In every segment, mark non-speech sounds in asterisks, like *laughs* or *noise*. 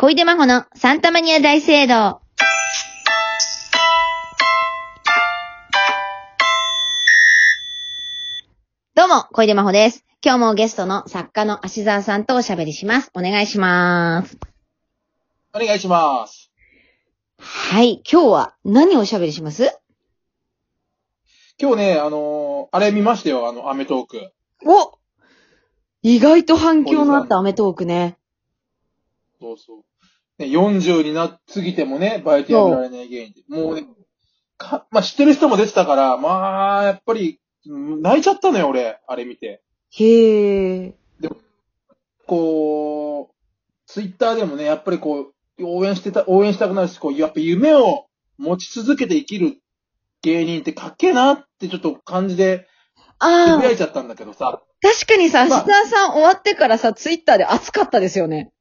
小出真帆のサンタマニア大聖堂。どうも、小出真帆です。今日もゲストの作家の芦沢さんとおしゃべりします。お願いします。お願いします。はい、今日は何をおしゃべりします？今日ね、あのーあれ見ましたよ、あの、アメトーク。お意外と反響のあったアメトークね。そうそう。ね、40にな、過ぎてもね、バイトやめられない芸人って。もうね、か、まあ、知ってる人も出てたから、まあ、やっぱり、うん泣いちゃったのよ、俺、あれ見て。へえ。こう、ツイッターでもね、やっぱりこう、応援してた、応援したくなるし、こう、やっぱ夢を持ち続けて生きる芸人ってかっけえなってちょっと感じで、つああ、ぶやいちゃったんだけどさ、確かにさ、芦まさん終わってからさ、ツイッターで熱かったですよね。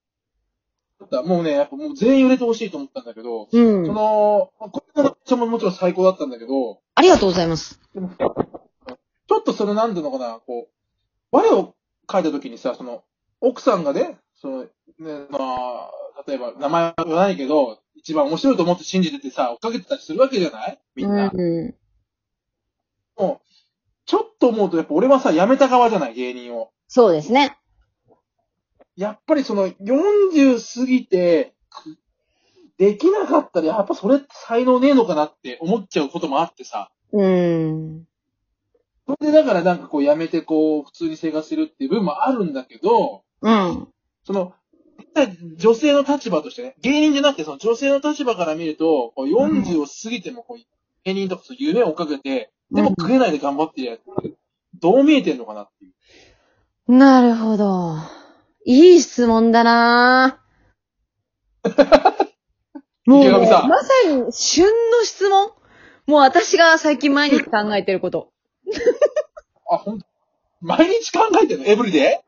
もうね、やっぱもう全員売れてほしいと思ったんだけど、うんそ。の、これのちももちろん最高だったんだけど、ありがとうございます。でもちょっとその、なんていうのかな、こう、我を書いた時にさ、その、奥さんがね、その、ね、まあ、例えば、名前は言わないけど、一番面白いと思って信じててさ、追っかけてたりするわけじゃない？みんな。うん。もう、ちょっと思うと、やっぱ俺はさ、辞めた側じゃない、芸人を。そうですね。やっぱりその、40過ぎて、くできなかったら、やっぱそれって才能ねえのかなって思っちゃうこともあってさ。うん。それでだからなんかこう辞めてこう、普通に生活してるっていう部分もあるんだけど、うん。その、女性の立場としてね、芸人じゃなくてその女性の立場から見ると、こう40を過ぎてもこう、芸人とかそう夢を追っかけて、でも食えないで頑張ってるやつって、どう見えてんのかなっていう。なるほど。いい質問だなぁ *laughs* もう、まさに旬の質問もう私が最近毎日考えてること。あ、ほんと毎日考えてるの？エブリデエ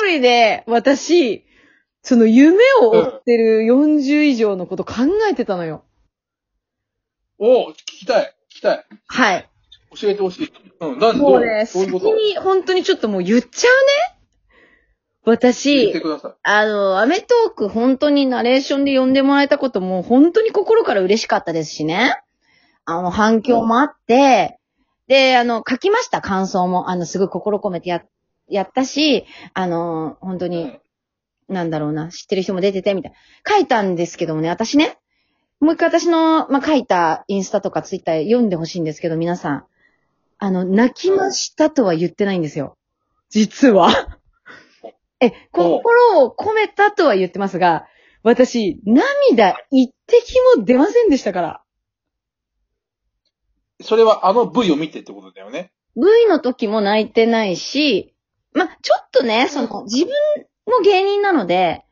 ブリで私、その夢を追ってる40以上のこと考えてたのよ。イお聞きたい。聞きたい。はい。教えてほしい。うん、なんで？もうね、どういうに本当にちょっともう言っちゃうね。言って私、ください。あの、アメトーク本当にナレーションで呼んでもらえたことも本当に心から嬉しかったですしね。あの、反響もあって、で、あの、書きました、感想も。あの、すごい心込めてや、やったし、あの、本当に、なんだろうな、知ってる人も出てて、みたいな。書いたんですけどもね、私ね、もう一回私の、まあ、書いたインスタとかツイッター読んでほしいんですけど、皆さん。あの、泣きましたとは言ってないんですよ。実は。え、心を込めたとは言ってますが、私、涙一滴も出ませんでしたから。それはあの V を見てってことだよね。V の時も泣いてないし、ま、ちょっとね、その、自分も芸人なので、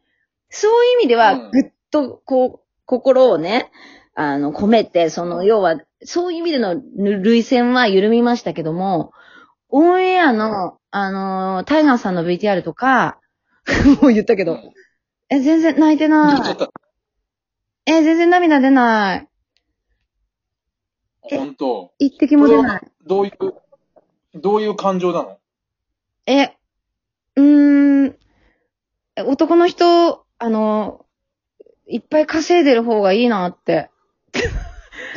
そういう意味では、うんぐっと、こう、心をね、あの、込めて、その、要は、そういう意味での類線は緩みましたけども、オンエアの、あのータイガーさんの VTR とか、*laughs* もう言ったけど、うんえ、全然泣いてない。え、全然涙出ない。え本当。一滴も出ない。どういう、どういう感情なの？え、うーん、え男の人、あの、いっぱい稼いでる方がいいなって。*laughs*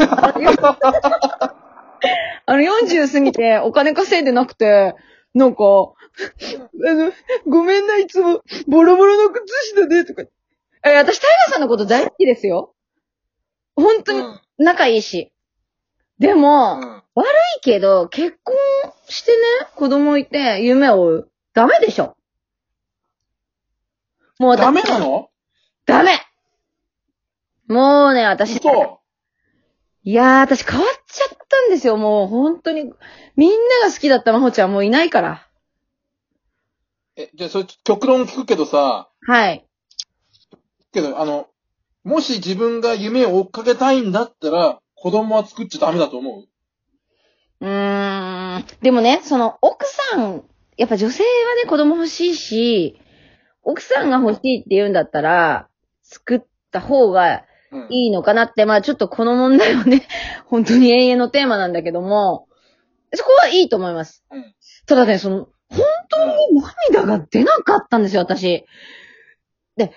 あの、40過ぎてお金稼いでなくて、なんか、*laughs* あの、ごめんな、いつも、ボロボロの靴下で、とか。え、私、タイガーさんのこと大好きですよ。本当にうん。仲いいし。でも、うんいいけど、結婚してね、子供いて、夢を追う。ダメでしょ。もう私ダメなの？ダメもうね、私、嘘いやー、私変わっちゃったんですよ。もう本当に。みんなが好きだったまほちゃんもういないから。え、じゃあ、それ、極論聞くけどさ、はい。けど、あの、もし自分が夢を追っかけたいんだったら、子供は作っちゃダメだと思う？うーん。でもね、その、奥さん、やっぱ女性はね、子供欲しいし、奥さんが欲しいって言うんだったら、作った方がうん。いいのかなって、まあちょっとこの問題はね、本当に永遠のテーマなんだけども、そこはいいと思います。うんただね、その、本当に涙が出なかったんですよ、私。で、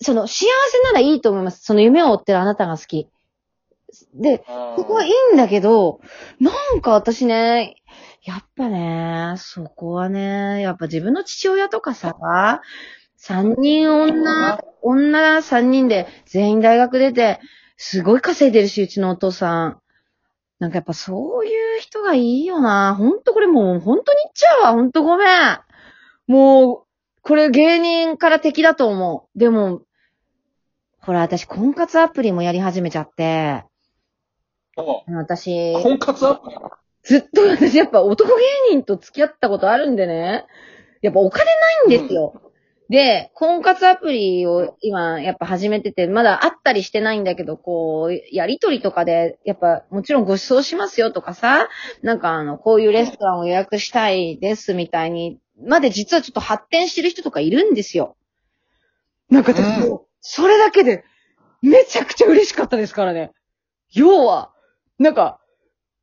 その、幸せならいいと思います。その夢を追ってるあなたが好き。で、そこはいいんだけど、なんか私ね、やっぱね、そこはね、やっぱ自分の父親とかさ、三人女、女三人で全員大学出て、すごい稼いでるし、うちのお父さん。なんかやっぱそういう人がいいよな。ほんとこれもう、ほんとに言っちゃうわ。ほんとごめん。もう、これ芸人から敵だと思う。でも、ほら、私婚活アプリもやり始めちゃって、お私、婚活アプリ？ずっと私やっぱ男芸人と付き合ったことあるんでね。やっぱお金ないんですよ。で、婚活アプリを今やっぱ始めてて、まだ会ったりしてないんだけど、こう、やりとりとかで、やっぱもちろんご馳走しますよとかさ、なんかあの、こういうレストランを予約したいですみたいに、まで実はちょっと発展してる人とかいるんですよ。なんか私もうそれだけで、めちゃくちゃ嬉しかったですからね。要は、なんか、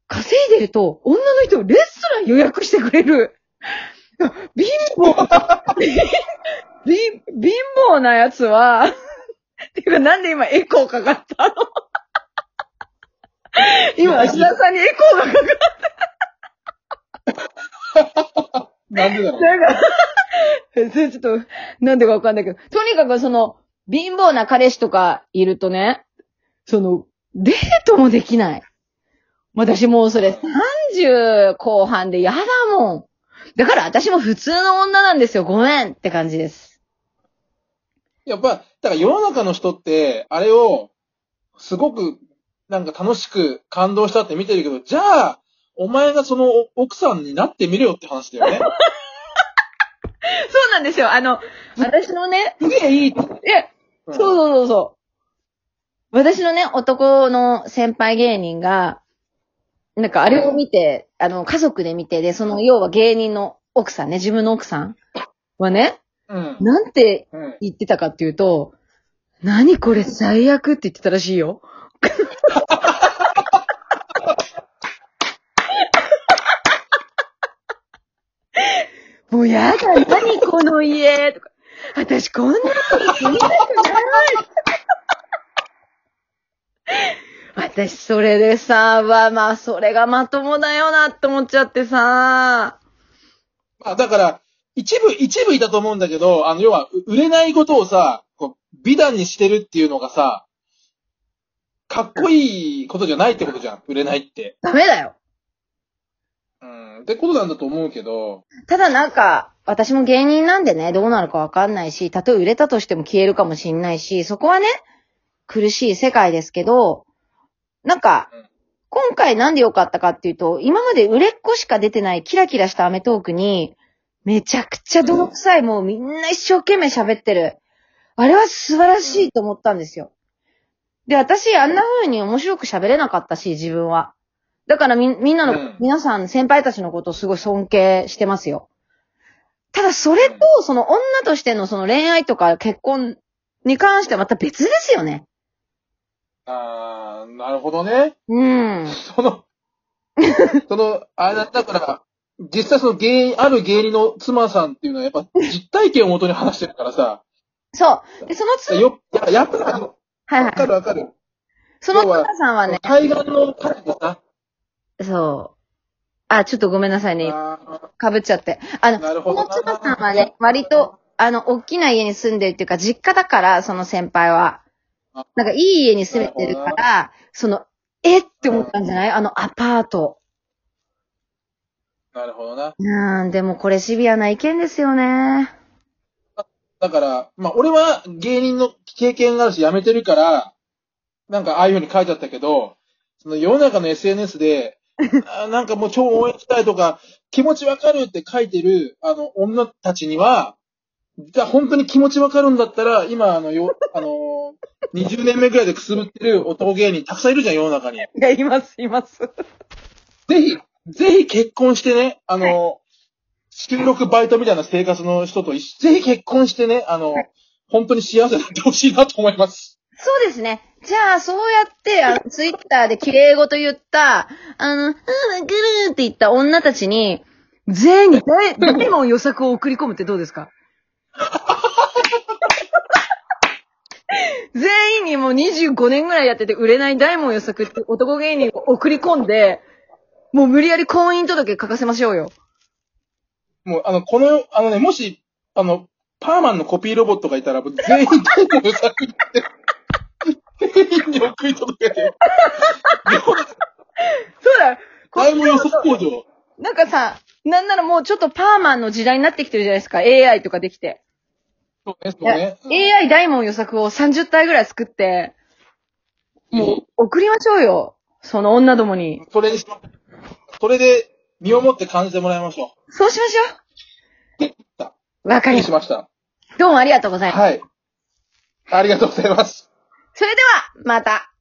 稼いでると、女の人レストラン予約してくれる。貧乏、貧、貧乏なやつは、ていうかなんで今エコーかかったの？今、芦田さんにエコーがかかっなんでだろう。なんか、*laughs* それちょっと、なんでかわかんないけど、とにかくその、貧乏な彼氏とかいるとね、その、デートもできない。私もうそれ30後半で嫌だもん。だから私も普通の女なんですよ。ごめんって感じです。やっぱ、だから世の中の人って、あれを、すごく、なんか楽しく感動したって見てるけど、じゃあ、お前がその奥さんになってみるよって話だよね。そうなんですよ。あの、私のね、すげえいいって。え、うんそうそうそうそう。私のね、男の先輩芸人が、なんかあれを見て、あの、家族で見て、で、その、要は芸人の奥さんね、自分の奥さんはね、うん。なんてうん。言ってたかっていうと、何これ最悪って言ってたらしいよ。*laughs* もうやだ、何この家とか。私こんなこと住みたくない。私それでさ、わ、まあそれがまともだよなって思っちゃってさ。まあ、だから、一部、一部いたと思うんだけど、あの、要は、う売れないことをさ、こう、美談にしてるっていうのがさ、かっこいいことじゃないってことじゃん。売れないって。ダメだよ。うん。ってことなんだと思うけど、ただなんか、私も芸人なんでね、どうなるかわかんないし、たとえ売れたとしても消えるかもしんないし、そこはね、苦しい世界ですけど、なんかうん、今回なんで良かったかっていうと、今まで売れっ子しか出てないキラキラしたアメトークに、めちゃくちゃ泥臭い、もうみんな一生懸命喋ってる。あれは素晴らしいと思ったんですよ。で、私、あんな風に面白く喋れなかったし、自分は。だからみ、みんなの、うん皆さん、先輩たちのことをすごい尊敬してますよ。ただ、それと、その女としてのその恋愛とか結婚に関してはまた別ですよね。あー、なるほどね。うん。その、*laughs* その、あれだだから、実際その芸人、ある芸人の妻さんっていうのはやっぱ実体験をもとに話してるからさ、そう。で、そのつ、よ、ややっぱりわはいはいかるわかる。その妻さんはね、海岸の火事でさ、そう。あ、ちょっとごめんなさいね。あかぶっちゃって。あの、ーなるほどこの妻さんはね、割と、あの、大きな家に住んでるっていうか、実家だから、その先輩はあ。なんか、いい家に住めてるから、その、えって思ったんじゃない？あの、アパート。なるほどな。うん、でもこれシビアな意見ですよね。だから、まあ俺は芸人の経験があるし辞めてるから、なんかああいうふうに書いてあったけど、その世の中の SNS で、*laughs* あーなんかもう超応援したいとか、気持ちわかるって書いてる、あの、女たちには、じゃあ本当に気持ちわかるんだったら、今あの、よ、あのー、20年目ぐらいでくすぶってる男芸人たくさんいるじゃん、世の中に。*laughs* いや、います、います。ぜひ、ぜひ結婚してね、あの、収録バイトみたいな生活の人と一ぜひ結婚してね、あの、本当に幸せになってほしいなと思います。そうですね。じゃあ、そうやって、あの、ツイッターで綺麗語と言った、あの、うん、ぐるーって言った女たちに、全員に大大門予作を送り込むってどうですか？*laughs* 全員にもう25年ぐらいやってて売れない大門予測って男芸人を送り込んで、もう無理やり婚姻届書かせましょうよ。もう、あの、この、あのね、もし、あの、パーマンのコピーロボットがいたら、全員大門予測って、全員に送り届けて、そうだよ。大門予測工場。なんかさ、なんならもうちょっとパーマンの時代になってきてるじゃないですか。AI とかできて。そうね、そうね。AI 大門予測を30体ぐらい作って、もう送りましょうよ。その女どもに。それにしま、それで、身をもって感じてもらいましょそうしましょう。う。わかりまし。失礼したました。どうもありがとうございます。はい。ありがとうございます。それでは、また。